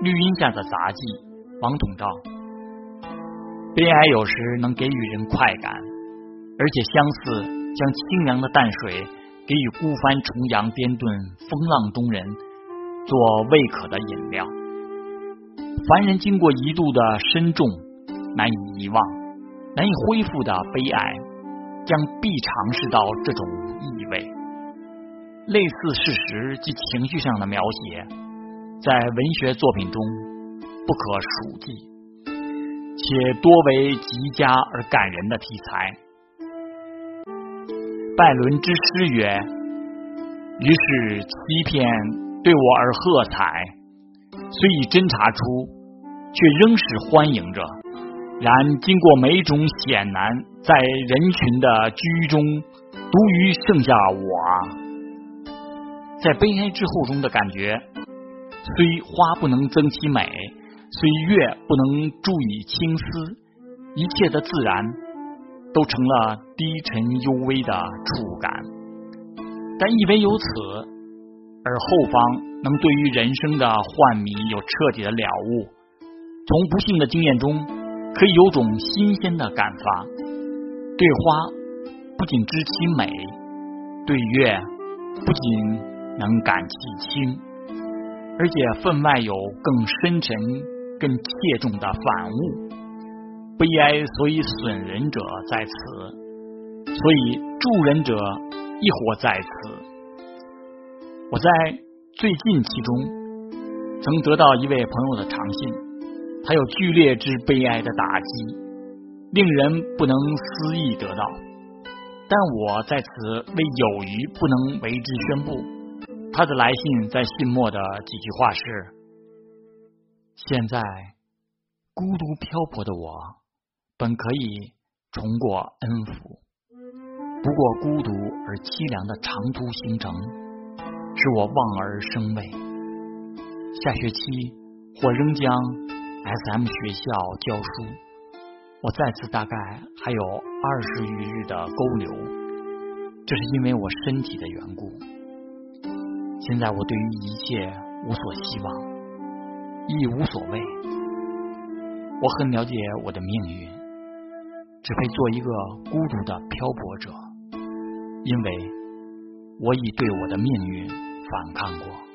绿荫下的杂技，王统照。悲哀有时能给予人快感，而且相似将清凉的淡水给予孤帆重洋颠顿风浪中人做未可的饮料。凡人经过一度的深重难以遗忘、难以恢复的悲哀，将必尝试到这种意味。类似事实及情绪上的描写，在文学作品中不可数计，且多为极佳而感人的题材。拜伦之诗曰：“于是欺骗对我而喝彩，虽已侦查出，却仍是欢迎着。然经过每种险难，在人群的居中，独余剩下我。”在悲哀之后中的感觉，虽花不能增其美，虽月不能助以青丝，一切的自然都成了低沉幽微的触感。但亦唯有此，而后方能对于人生的幻迷有彻底的了悟。从不幸的经验中，可以有种新鲜的感发。对花不仅知其美，对月不仅。能感其清，而且分外有更深沉、更切重的反悟。悲哀所以损人者在此，所以助人者亦或在此。我在最近期中曾得到一位朋友的长信，他有剧烈之悲哀的打击，令人不能思议得到。但我在此为有余，不能为之宣布。他的来信在信末的几句话是：“现在孤独漂泊的我，本可以重过恩福，不过孤独而凄凉的长途行程，使我望而生畏。下学期我仍将 S.M 学校教书，我在此大概还有二十余日的勾留，这是因为我身体的缘故。”现在我对于一切无所希望，亦无所谓。我很了解我的命运，只配做一个孤独的漂泊者，因为我已对我的命运反抗过。